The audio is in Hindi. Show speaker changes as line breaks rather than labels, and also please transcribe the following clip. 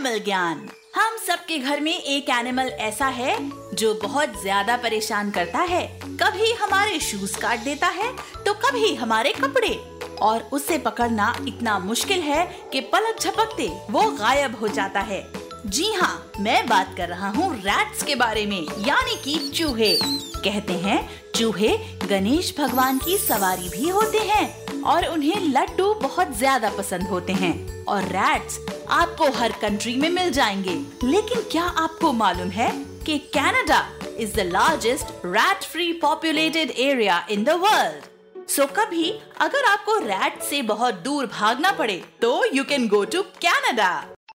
एनिमल ज्ञान। हम सबके घर में एक एनिमल ऐसा है जो बहुत ज़्यादा परेशान करता है। कभी हमारे शूज़ काट देता है तो कभी हमारे कपड़े। और उसे पकड़ना इतना मुश्किल है कि पलक झपकते वो गायब हो जाता है। जी हाँ मैं बात कर रहा हूँ रैट्स के बारे में, यानी कि चूहे। कहते हैं, चूहे गणेश भगवान की सवारी भी होते हैं और उन्हें लड्डू बहुत ज़्यादा पसंद होते हैं। और रैट्स आपको हर कंट्री में मिल जाएँगे। लेकिन क्या आपको मालूम है कि Canada is the largest rat free populated area in the world so कभी अगर आपको रैट से बहुत दूर भागना पड़े तो you can go to Canada